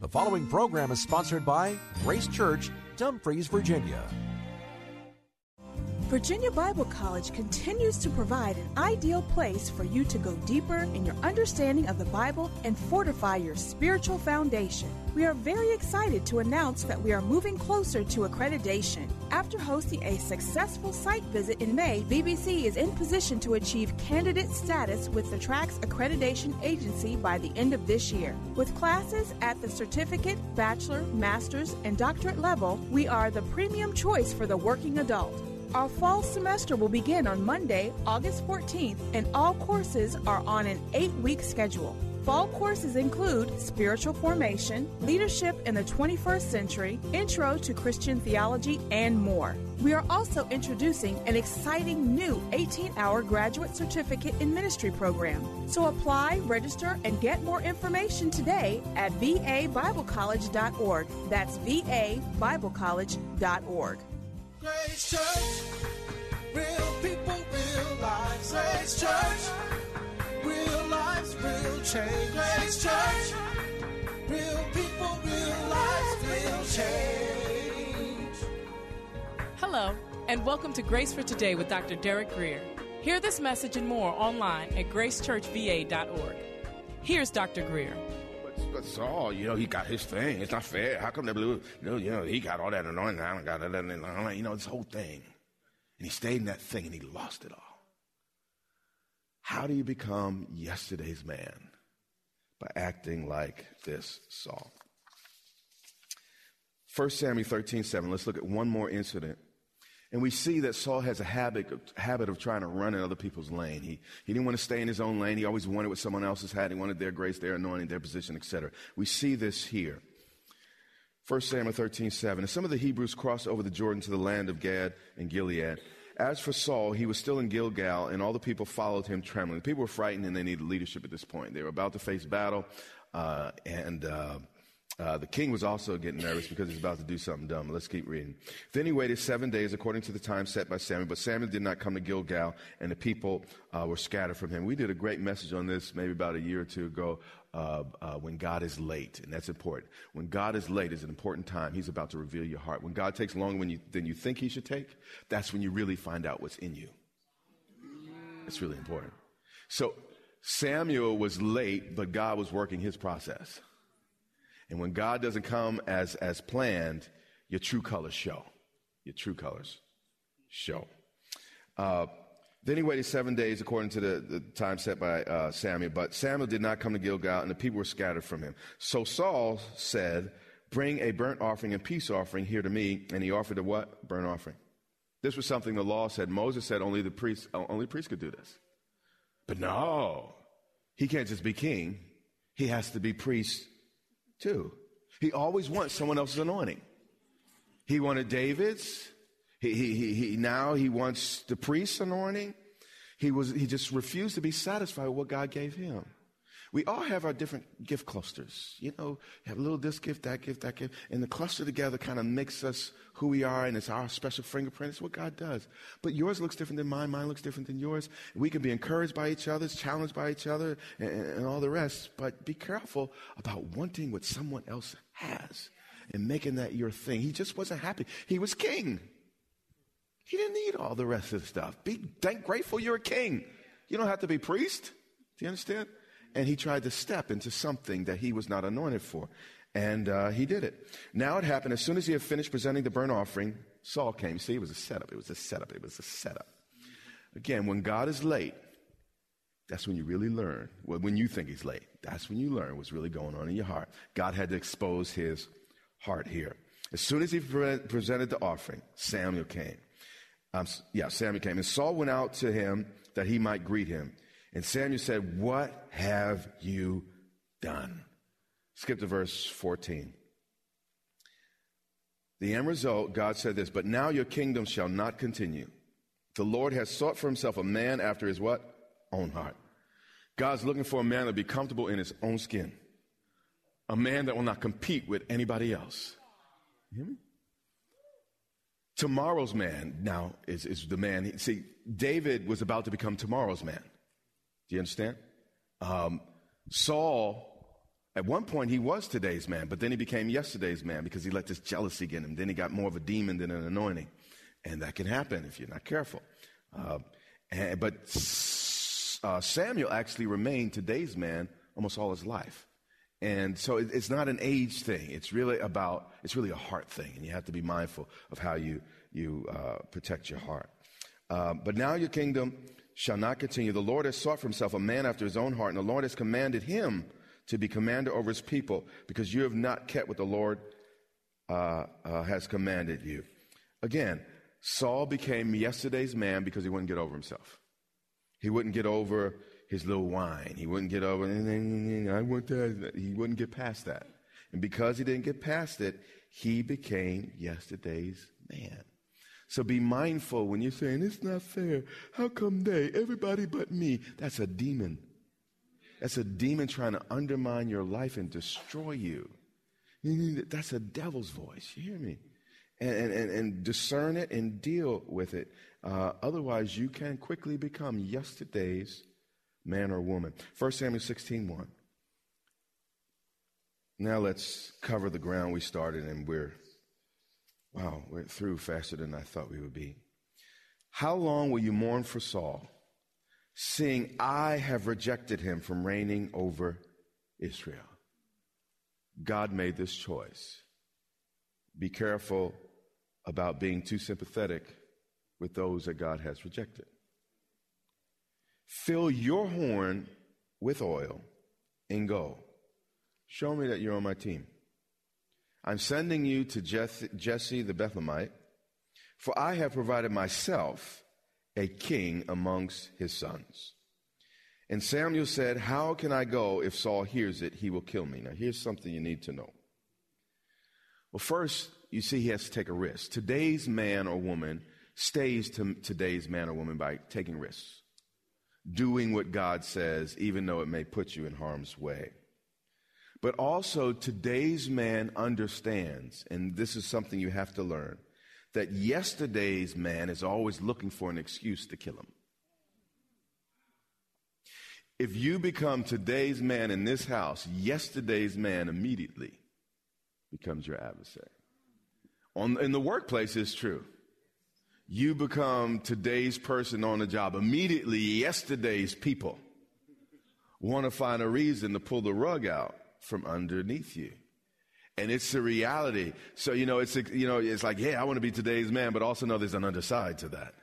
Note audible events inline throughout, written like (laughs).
The following program is sponsored by Grace Church, Dumfries, Virginia. Virginia Bible College continues to provide an ideal place for you to go deeper in your understanding of the Bible and fortify your spiritual foundation. We are very excited to announce that we are moving closer to accreditation. After hosting a successful site visit in May, VBC is in position to achieve candidate status with the TRACS Accreditation Agency by the end of this year. With classes at the certificate, bachelor, master's, and doctorate level, we are the premium choice for the working adult. Our fall semester will begin on Monday, August 14th, and all courses are on an eight week schedule. Fall courses include spiritual formation, leadership in the 21st century, intro to Christian theology, and more. We are also introducing an exciting new 18 hour graduate certificate in ministry program. So apply, register, and get more information today at vabiblecollege.org. That's vabiblecollege.org. Grace Church, real people, real lives. Grace Church, real lives, real change. Grace Church, real people, real lives, real change. Hello, and welcome to Grace for Today with Dr. Derek Grier. Hear this message and more online at gracechurchva.org. Here's Dr. Grier. But Saul, you know, he got his thing. It's not fair. How come they blew? You know, you know he got all that anointing. I don't got that. You know, this whole thing. And he stayed in that thing and he lost it all. How do you become yesterday's man? By acting like this Saul. 1 Samuel 13, 7. Let's look at one more incident and we see that Saul has a habit habit of trying to run in other people's lane. He, he didn't want to stay in his own lane. He always wanted what someone else had. He wanted their grace, their anointing, their position, etc. We see this here. 1 Samuel 13, 7. And some of the Hebrews crossed over the Jordan to the land of Gad and Gilead. As for Saul, he was still in Gilgal, and all the people followed him trembling. The people were frightened, and they needed leadership at this point. They were about to face battle, uh, and uh, uh, the king was also getting nervous because he's about to do something dumb. Let's keep reading. Then he waited seven days according to the time set by Samuel, but Samuel did not come to Gilgal, and the people uh, were scattered from him. We did a great message on this maybe about a year or two ago uh, uh, when God is late, and that's important. When God is late is an important time. He's about to reveal your heart. When God takes longer you, than you think he should take, that's when you really find out what's in you. It's really important. So Samuel was late, but God was working his process. And when God doesn't come as, as planned, your true colors show. Your true colors show. Uh, then he waited seven days according to the, the time set by uh, Samuel. But Samuel did not come to Gilgal, and the people were scattered from him. So Saul said, Bring a burnt offering and peace offering here to me. And he offered a what? Burnt offering. This was something the law said. Moses said only the priest, only priest could do this. But no, he can't just be king. He has to be priest too. He always wants someone else's anointing. He wanted David's. He, he, he, he, now he wants the priest's anointing. He, was, he just refused to be satisfied with what God gave him. We all have our different gift clusters. You know, you have a little this gift, that gift, that gift, and the cluster together kind of makes us who we are, and it's our special fingerprint. It's what God does. But yours looks different than mine. Mine looks different than yours. We can be encouraged by each other, challenged by each other, and, and all the rest. But be careful about wanting what someone else has and making that your thing. He just wasn't happy. He was king. He didn't need all the rest of the stuff. Be thank grateful you're a king. You don't have to be priest. Do you understand? And he tried to step into something that he was not anointed for. And uh, he did it. Now it happened as soon as he had finished presenting the burnt offering, Saul came. See, it was a setup. It was a setup. It was a setup. Again, when God is late, that's when you really learn. Well, when you think he's late, that's when you learn what's really going on in your heart. God had to expose his heart here. As soon as he pre- presented the offering, Samuel came. Um, yeah, Samuel came. And Saul went out to him that he might greet him. And Samuel said, What have you Done. Skip to verse 14. The end result, God said this, but now your kingdom shall not continue. The Lord has sought for himself a man after his what? Own heart. God's looking for a man to be comfortable in his own skin. A man that will not compete with anybody else. Hear me. Tomorrow's man now is, is the man. See, David was about to become tomorrow's man. Do you understand? Um, Saul at one point, he was today's man, but then he became yesterday's man because he let this jealousy get him. Then he got more of a demon than an anointing. And that can happen if you're not careful. Uh, and, but uh, Samuel actually remained today's man almost all his life. And so it, it's not an age thing. It's really about, it's really a heart thing. And you have to be mindful of how you, you uh, protect your heart. Uh, but now your kingdom shall not continue. The Lord has sought for himself a man after his own heart, and the Lord has commanded him to be commander over his people because you have not kept what the Lord uh, uh, has commanded you. Again, Saul became yesterday's man because he wouldn't get over himself. He wouldn't get over his little whine. He wouldn't get over, I want that. He wouldn't get past that. And because he didn't get past it, he became yesterday's man. So be mindful when you're saying, it's not fair. How come they, everybody but me? That's a demon. That's a demon trying to undermine your life and destroy you. That's a devil's voice. You hear me? And, and, and discern it and deal with it. Uh, otherwise, you can quickly become yesterday's man or woman. 1 Samuel 16 1. Now let's cover the ground we started, and we're, wow, we're through faster than I thought we would be. How long will you mourn for Saul? seeing I have rejected him from reigning over Israel. God made this choice. Be careful about being too sympathetic with those that God has rejected. Fill your horn with oil and go. Show me that you're on my team. I'm sending you to Jesse the Bethlehemite, for I have provided myself a king amongst his sons. And Samuel said, How can I go? If Saul hears it, he will kill me. Now, here's something you need to know. Well, first, you see, he has to take a risk. Today's man or woman stays to today's man or woman by taking risks, doing what God says, even though it may put you in harm's way. But also, today's man understands, and this is something you have to learn that yesterday's man is always looking for an excuse to kill him. If you become today's man in this house, yesterday's man immediately becomes your adversary. On, in the workplace, it's true. You become today's person on the job. Immediately, yesterday's people want to find a reason to pull the rug out from underneath you and it's the reality. So you know, it's you know, it's like, yeah, I want to be today's man, but also know there's an underside to that,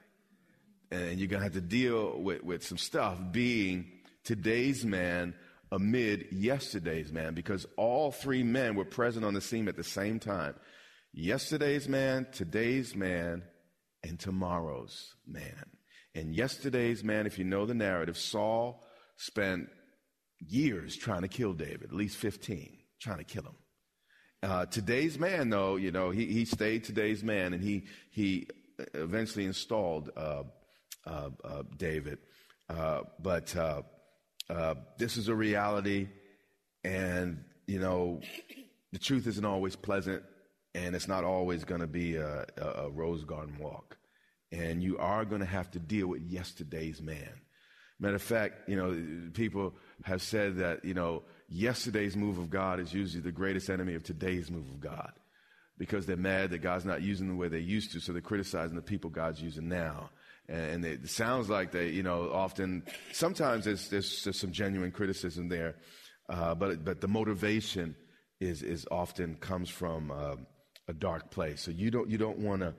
and you're gonna have to deal with with some stuff being today's man amid yesterday's man, because all three men were present on the scene at the same time. Yesterday's man, today's man, and tomorrow's man. And yesterday's man, if you know the narrative, Saul spent years trying to kill David, at least 15, trying to kill him. Uh, today's man, though, you know, he, he stayed today's man and he, he eventually installed uh, uh, uh David. Uh, but uh, this is a reality, and, you know, the truth isn't always pleasant, and it's not always going to be a, a, a rose garden walk. And you are going to have to deal with yesterday's man. Matter of fact, you know, people have said that, you know, yesterday's move of God is usually the greatest enemy of today's move of God because they're mad that God's not using the way they used to, so they're criticizing the people God's using now. And it sounds like they, you know, often, sometimes there's, there's, there's some genuine criticism there, uh, but, but the motivation is, is often comes from uh, a dark place. So you don't, you don't want to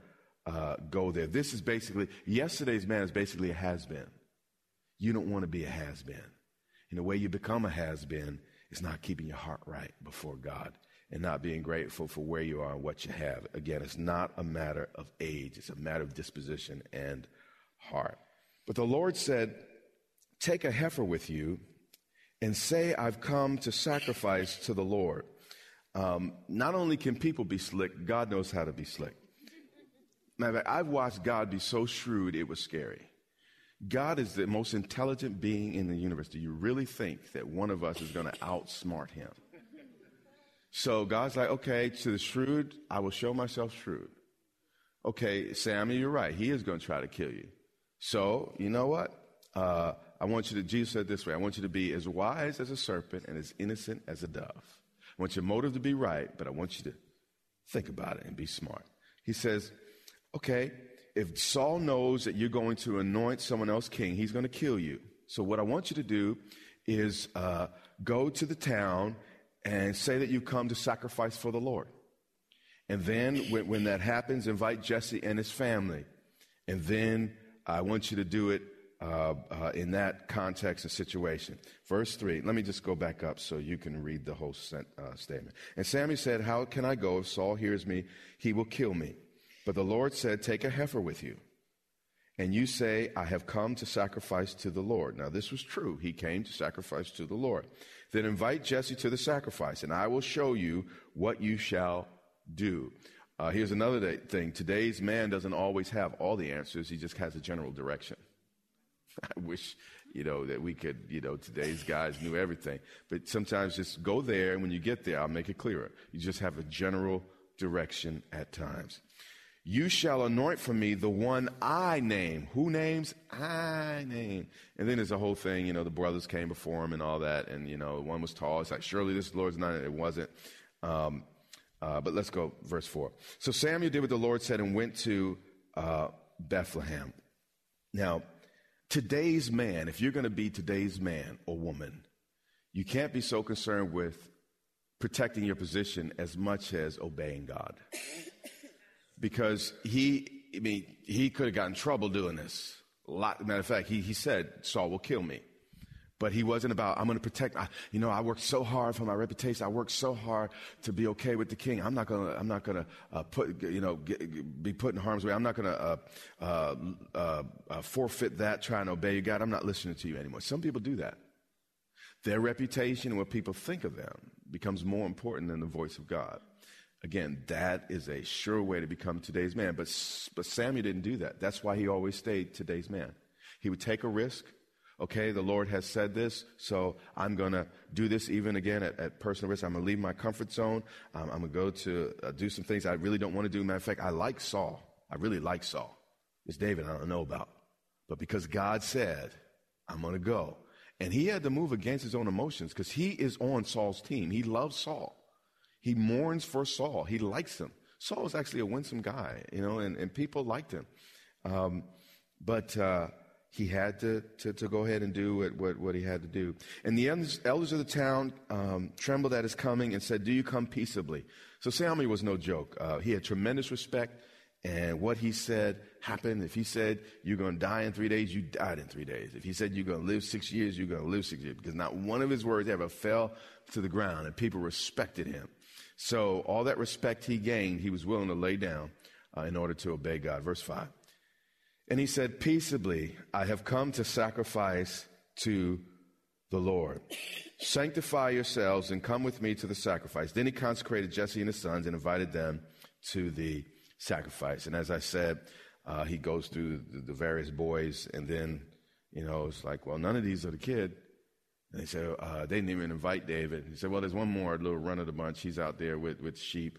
uh, go there. This is basically, yesterday's man is basically a has been. You don't want to be a has been. And the way you become a has been is not keeping your heart right before God and not being grateful for where you are and what you have. Again, it's not a matter of age, it's a matter of disposition and heart. But the Lord said, Take a heifer with you and say, I've come to sacrifice to the Lord. Um, not only can people be slick, God knows how to be slick. Matter of fact, I've watched God be so shrewd, it was scary. God is the most intelligent being in the universe. Do you really think that one of us is going to outsmart him? So God's like, okay, to the shrewd, I will show myself shrewd. Okay, Samuel, you're right. He is going to try to kill you. So, you know what? Uh, I want you to, Jesus said this way I want you to be as wise as a serpent and as innocent as a dove. I want your motive to be right, but I want you to think about it and be smart. He says, okay, if Saul knows that you're going to anoint someone else king, he's going to kill you. So what I want you to do is uh, go to the town and say that you come to sacrifice for the Lord. And then when, when that happens, invite Jesse and his family. And then I want you to do it uh, uh, in that context and situation. Verse 3, let me just go back up so you can read the whole sent, uh, statement. And Samuel said, How can I go? If Saul hears me, he will kill me. But the Lord said, Take a heifer with you. And you say, I have come to sacrifice to the Lord. Now, this was true. He came to sacrifice to the Lord. Then invite Jesse to the sacrifice, and I will show you what you shall do. Uh, here's another day, thing. Today's man doesn't always have all the answers. He just has a general direction. (laughs) I wish, you know, that we could, you know, today's guys knew everything. But sometimes just go there, and when you get there, I'll make it clearer. You just have a general direction at times. You shall anoint for me the one I name. Who names? I name. And then there's a whole thing, you know, the brothers came before him and all that. And, you know, one was tall. It's like, surely this Lord's not. It wasn't. Um, uh, but let's go, verse 4. So Samuel did what the Lord said and went to uh, Bethlehem. Now, today's man, if you're going to be today's man or woman, you can't be so concerned with protecting your position as much as obeying God. Because he, I mean, he could have gotten trouble doing this. Lot, matter of fact, he, he said, Saul will kill me. But he wasn't about, I'm going to protect, I, you know, I worked so hard for my reputation. I worked so hard to be okay with the king. I'm not going to, I'm not going to uh, put, you know, get, be put in harm's way. I'm not going to uh, uh, uh, uh, forfeit that try and obey you, God. I'm not listening to you anymore. Some people do that. Their reputation and what people think of them becomes more important than the voice of God. Again, that is a sure way to become today's man. But, but Samuel didn't do that. That's why he always stayed today's man. He would take a risk okay, the Lord has said this, so I'm going to do this even again at, at, personal risk. I'm going to leave my comfort zone. Um, I'm going to go to uh, do some things I really don't want to do. Matter of fact, I like Saul. I really like Saul. It's David I don't know about. But because God said, I'm going to go. And he had to move against his own emotions because he is on Saul's team. He loves Saul. He mourns for Saul. He likes him. Saul was actually a winsome guy, you know, and, and people liked him. Um, but, uh, he had to, to, to, go ahead and do what, what, what, he had to do. And the elders of the town um, trembled at his coming and said, Do you come peaceably? So Samuel was no joke. Uh, he had tremendous respect, and what he said happened. If he said, You're going to die in three days, you died in three days. If he said, You're going to live six years, you're going to live six years. Because not one of his words ever fell to the ground, and people respected him. So all that respect he gained, he was willing to lay down uh, in order to obey God. Verse 5. And he said, Peaceably, I have come to sacrifice to the Lord. Sanctify yourselves and come with me to the sacrifice. Then he consecrated Jesse and his sons and invited them to the sacrifice. And as I said, uh, he goes through the, the, various boys, and then, you know, it's like, well, none of these are the kid. And they said, uh, they didn't even invite David. He said, well, there's one more little run of the bunch. He's out there with, with sheep.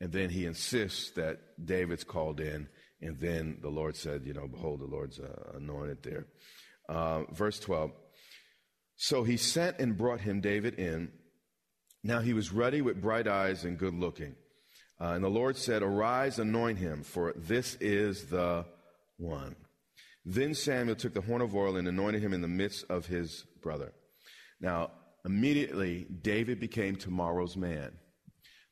And then he insists that David's called in. And then the Lord said, You know, behold, the Lord's uh, anointed there. Uh, verse 12. So he sent and brought him David in. Now he was ruddy with bright eyes and good looking. Uh, and the Lord said, Arise, anoint him, for this is the one. Then Samuel took the horn of oil and anointed him in the midst of his brother. Now, immediately, David became tomorrow's man.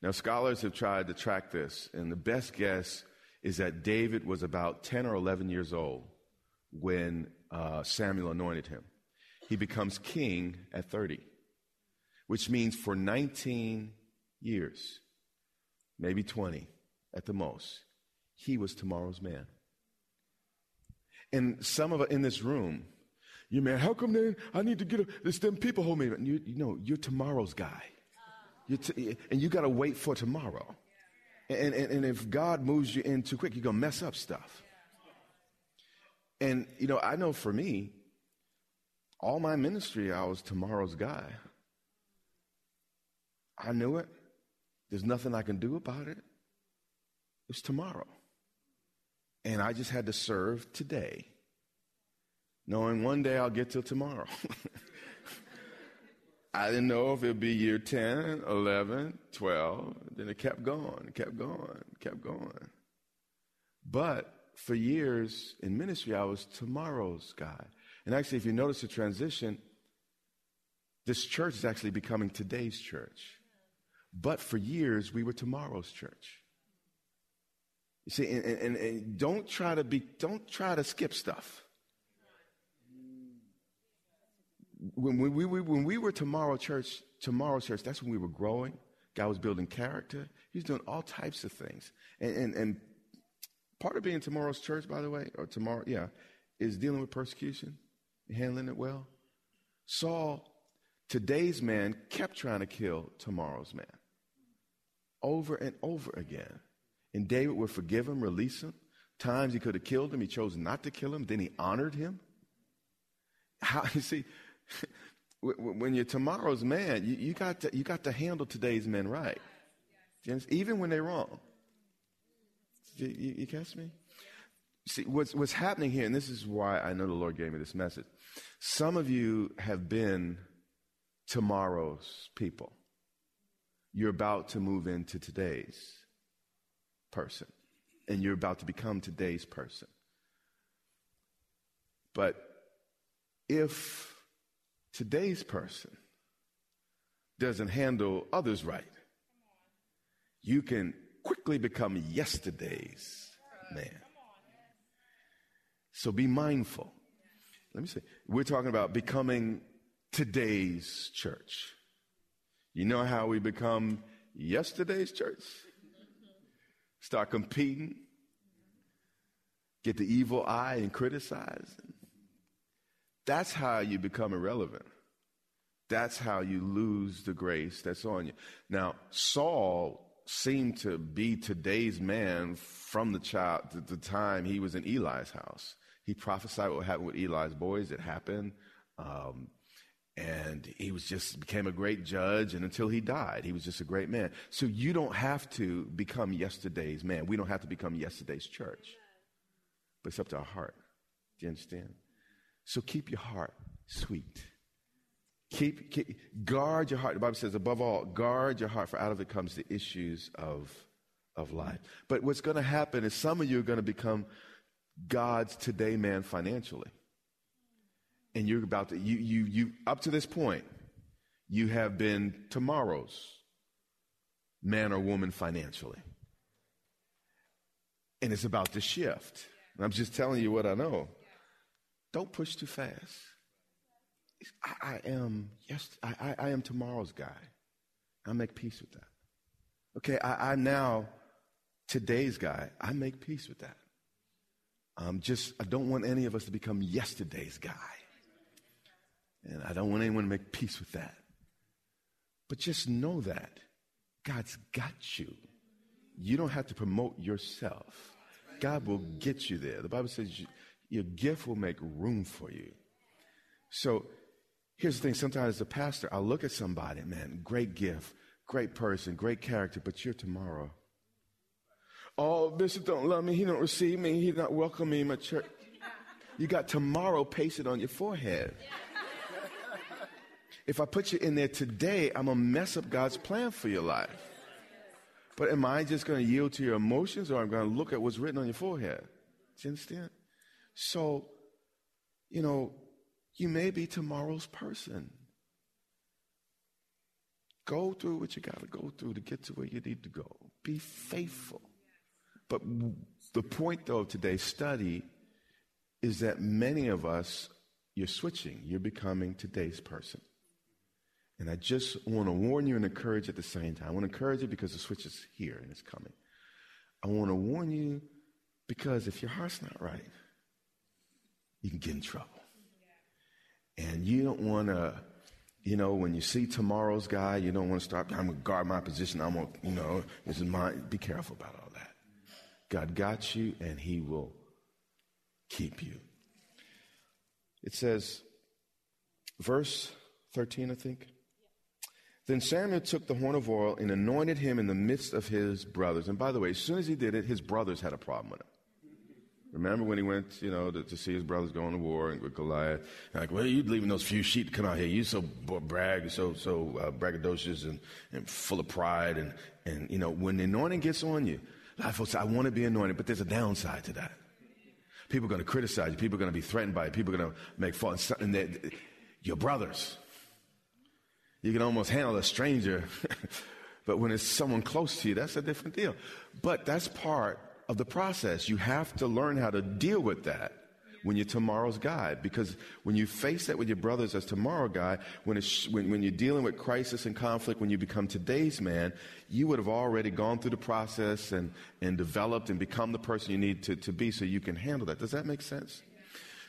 Now, scholars have tried to track this, and the best guess is that David was about 10 or 11 years old when uh, Samuel anointed him. He becomes king at 30, which means for 19 years, maybe 20 at the most, he was tomorrow's man. And some of in this room, You man, how come then I need to get a, this them people hold me? You, you know, you're tomorrow's guy. You're t- and you got to wait for tomorrow. And, and, and if God moves you in too quick, you're going to mess up stuff. And, you know, I know for me, all my ministry, I was tomorrow's guy. I knew it. There's nothing I can do about it. It's tomorrow. And I just had to serve today, knowing one day I'll get till tomorrow. (laughs) I didn't know if it'd be year 10, 11, 12. Then it kept going, kept going, kept going. But for years in ministry, I was tomorrow's guy. And actually, if you notice the transition, this church is actually becoming today's church. But for years, we were tomorrow's church. You see, and, and, and don't try to be, don't try to skip stuff. When we, we, when we were tomorrow church, tomorrow church, that's when we were growing. God was building character. He was doing all types of things. And, and, and part of being tomorrow's church, by the way, or tomorrow, yeah, is dealing with persecution, handling it well. Saul, today's man, kept trying to kill tomorrow's man over and over again. And David would forgive him, release him. Times he could have killed him, he chose not to kill him. Then he honored him. How (laughs) you see, (laughs) when you're tomorrow's man, you, you, got to you got to handle today's men right, even when they're wrong. You, you, you catch me? See, what's what's happening here, and this is why I know the Lord gave me this message. Some of you have been tomorrow's people. You're about to move into today's person, and you're about to become today's person. But if today's person doesn't handle others right, you can quickly become yesterday's man. So be mindful. Let me say, we're talking about becoming today's church. You know how we become yesterday's church? Start competing, get the evil eye and criticize. That's how you become irrelevant. That's how you lose the grace that's on you. Now, Saul seemed to be today's man from the child, the time he was in Eli's house. He prophesied what happened with Eli's boys. It happened. Um, and he was just became a great judge and until he died he was just a great man so you don't have to become yesterday's man we don't have to become yesterday's church but it's up to our heart do you understand so keep your heart sweet keep, keep guard your heart. The bible says above all guard your heart for out of it comes the issues of of life. But what's going to happen is some of you are going to become god's today man financially. And you're about to you you you up to this point you have been tomorrow's man or woman financially. And it's about to shift. I'm just telling you what i know. Don't push too fast i, I am yes I, I, am tomorrow's guy i make peace with that okay I, i'm now today's guy i make peace with that I'm just i don't want any of us to become yesterday's guy and I don't want anyone to make peace with that. But just know that God's got you. You don't have to promote yourself. God will get you there. The Bible says you, your gift will make room for you. So here's the thing sometimes as a pastor, I'll look at somebody, man, great gift, great person, great character, but you're tomorrow. Oh, Bishop don't love me. He don't receive me. He not welcome me in my church. You got tomorrow pasted on your forehead. If I put you in there today, I'm going to mess up God's plan for your life. But am I just going to yield to your emotions or I'm going to look at what's written on your forehead? Do you understand? So, you know, you may be tomorrow's person. Go through what you got to go through to get to where you need to go. Be faithful. But the point, though, of today's study is that many of us, you're switching. You're becoming today's person. And I just want to warn you and encourage at the same time. I want to encourage you because the switch is here and it's coming. I want to warn you because if your heart's not right, you can get in trouble. You don't want to, you know, when you see tomorrow's guy, you don't want to start, I'm going to guard my position. I'm going to, you know, this is mine. Be careful about all that. God got you and he will keep you. It says, verse 13, I think. Then Samuel took the horn of oil and anointed him in the midst of his brothers. And by the way, as soon as he did it, his brothers had a problem with him. Remember when he went, you know, to, to see his brothers going to war and with Goliath? And like, well, you leaving those few sheep to come out here. You so brag, so so uh, braggadocious and, and full of pride. And, and, you know, when the anointing gets on you, a folks say, I want to be anointed, but there's a downside to that. People are going to criticize you. People are going to be threatened by you. People are going to make fun. And they, your brothers. You can almost handle a stranger, (laughs) but when it's someone close to you, that's a different deal. But that's part of the process. You have to learn how to deal with that when you're tomorrow's guy. Because when you face that with your brothers as tomorrow guy, when, when, when you're dealing with crisis and conflict, when you become today's man, you would have already gone through the process and, and developed and become the person you need to, to be so you can handle that. Does that make sense?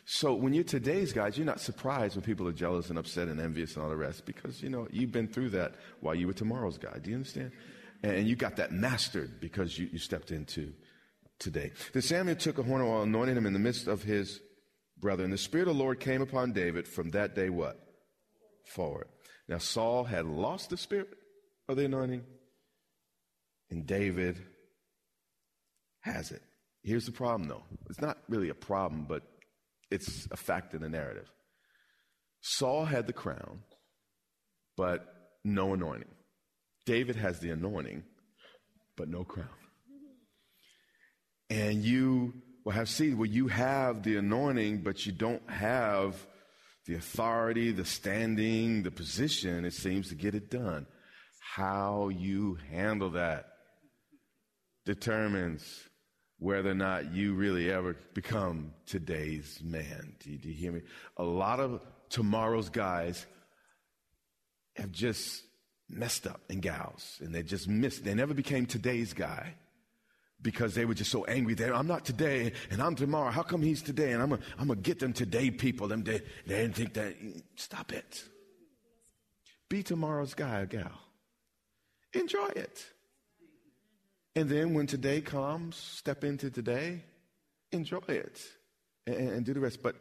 So when you're today's guys, you're not surprised when people are jealous and upset and envious and all the rest because, you know, you've been through that while you were tomorrow's guy. Do you understand? And you got that mastered because you, you stepped into today. Then Samuel took a horn of oil, anointed him in the midst of his brethren. The Spirit of the Lord came upon David from that day what? Forward. Now Saul had lost the Spirit of the anointing, and David has it. Here's the problem though. It's not really a problem, but it's a fact in the narrative. Saul had the crown, but no anointing. David has the anointing, but no crown. And you will have seen where you have the anointing, but you don't have the authority, the standing, the position, it seems, to get it done. How you handle that determines whether or not you really ever become today's man. Do you, do you hear me? A lot of tomorrow's guys have just messed up and gals, and they just missed. They never became today's guy because they were just so angry. They, I'm not today, and I'm tomorrow. How come he's today? And I'm gonna, I'm gonna get them today people. Them they, they didn't think that. Stop it. Be tomorrow's guy or gal. Enjoy it. And then when today comes, step into today, enjoy it, and, and do the rest. But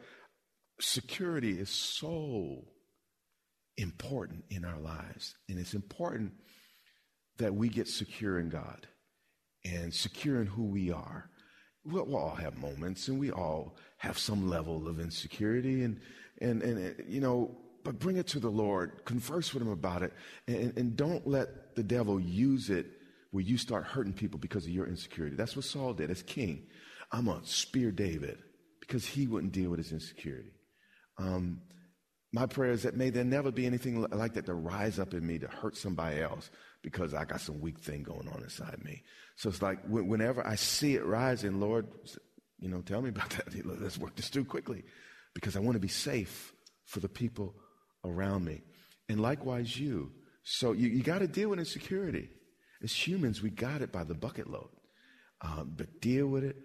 security is so important in our lives. And it's important that we get secure in God and secure in who we are. We'll, we'll, all have moments and we all have some level of insecurity and, and, and, you know, but bring it to the Lord, converse with him about it, and, and don't let the devil use it where you start hurting people because of your insecurity. That's what Saul did as king. I'm going to spear David because he wouldn't deal with his insecurity. Um, my prayer is that may there never be anything like that to rise up in me to hurt somebody else because I got some weak thing going on inside me. So it's like whenever I see it rising, Lord, you know, tell me about (laughs) that. Let's work this through quickly because I want to be safe for the people around me. And likewise, you. So you, you got to deal with insecurity. As humans, we got it by the bucket load. Um, but deal with it,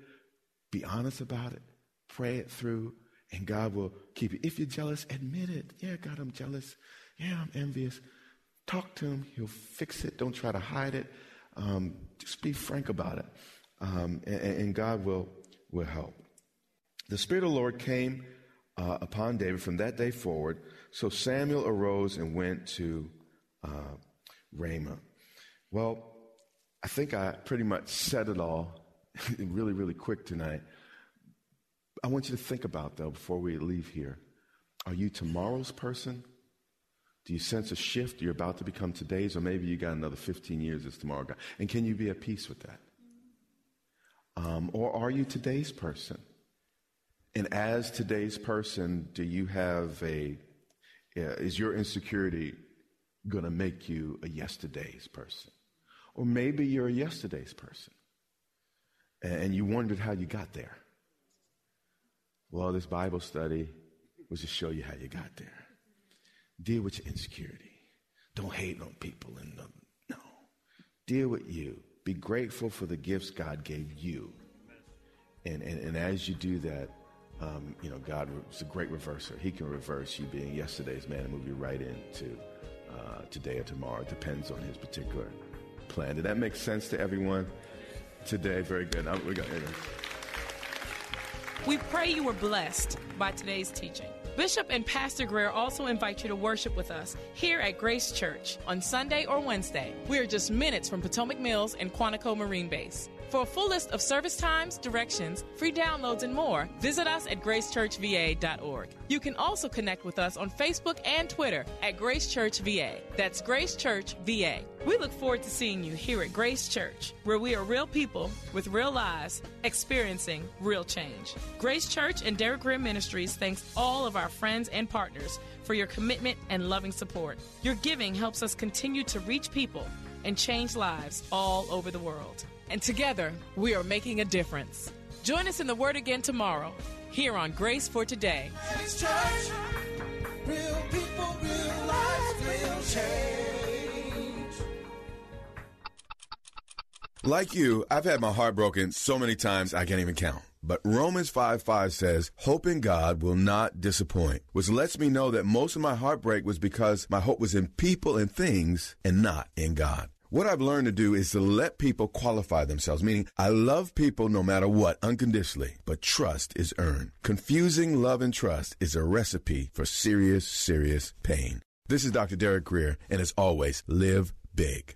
be honest about it, pray it through, and God will keep you. If you're jealous, admit it. Yeah, God, I'm jealous. Yeah, I'm envious. Talk to him. He'll fix it. Don't try to hide it. Um, just be frank about it. Um, and, and, God will, will help. The Spirit of the Lord came uh, upon David from that day forward. So Samuel arose and went to uh, Ramah. Well, I think I pretty much said it all (laughs) really, really quick tonight. I want you to think about, though, before we leave here. Are you tomorrow's person? Do you sense a shift? You're about to become today's, or maybe you got another 15 years as tomorrow guy. And can you be at peace with that? Um, or are you today's person? And as today's person, do you have a, uh, is your insecurity going to make you a yesterday's person? Or maybe you're a yesterday's person and you wondered how you got there. Well, this Bible study was to show you how you got there. Deal with your insecurity. Don't hate on people and no. Deal with you. Be grateful for the gifts God gave you. And, and, and as you do that, um, you know, God is a great reverser. He can reverse you being yesterday's man and move you right into uh, today or tomorrow. It depends on His particular plan. Did that make sense to everyone today? Very good. I'm, we got, we pray you were blessed by today's teaching. Bishop and Pastor Grier also invite you to worship with us here at Grace Church on Sunday or Wednesday. We are just minutes from Potomac Mills and Quantico Marine Base. For a full list of service times, directions, free downloads, and more, visit us at gracechurchva.org. You can also connect with us on Facebook and Twitter at Grace Church VA. That's Grace Church VA. We look forward to seeing you here at Grace Church, where we are real people with real lives experiencing real change. Grace Church and Derek Grier Ministries thanks all of our friends and partners for your commitment and loving support. Your giving helps us continue to reach people and change lives all over the world and together we are making a difference. Join us in the Word again tomorrow, here on Grace for Today. Grace Church, real people, real lives, real change. Like you, I've had my heart broken so many times I can't even count. But Romans 5 5 says, Hope in God will not disappoint, which lets me know that most of my heartbreak was because my hope was in people and things and not in God. What I've learned to do is to let people qualify themselves, meaning I love people no matter what, unconditionally, but trust is earned. Confusing love and trust is a recipe for serious, serious pain. This is Dr. Derek Grier, and as always, live big.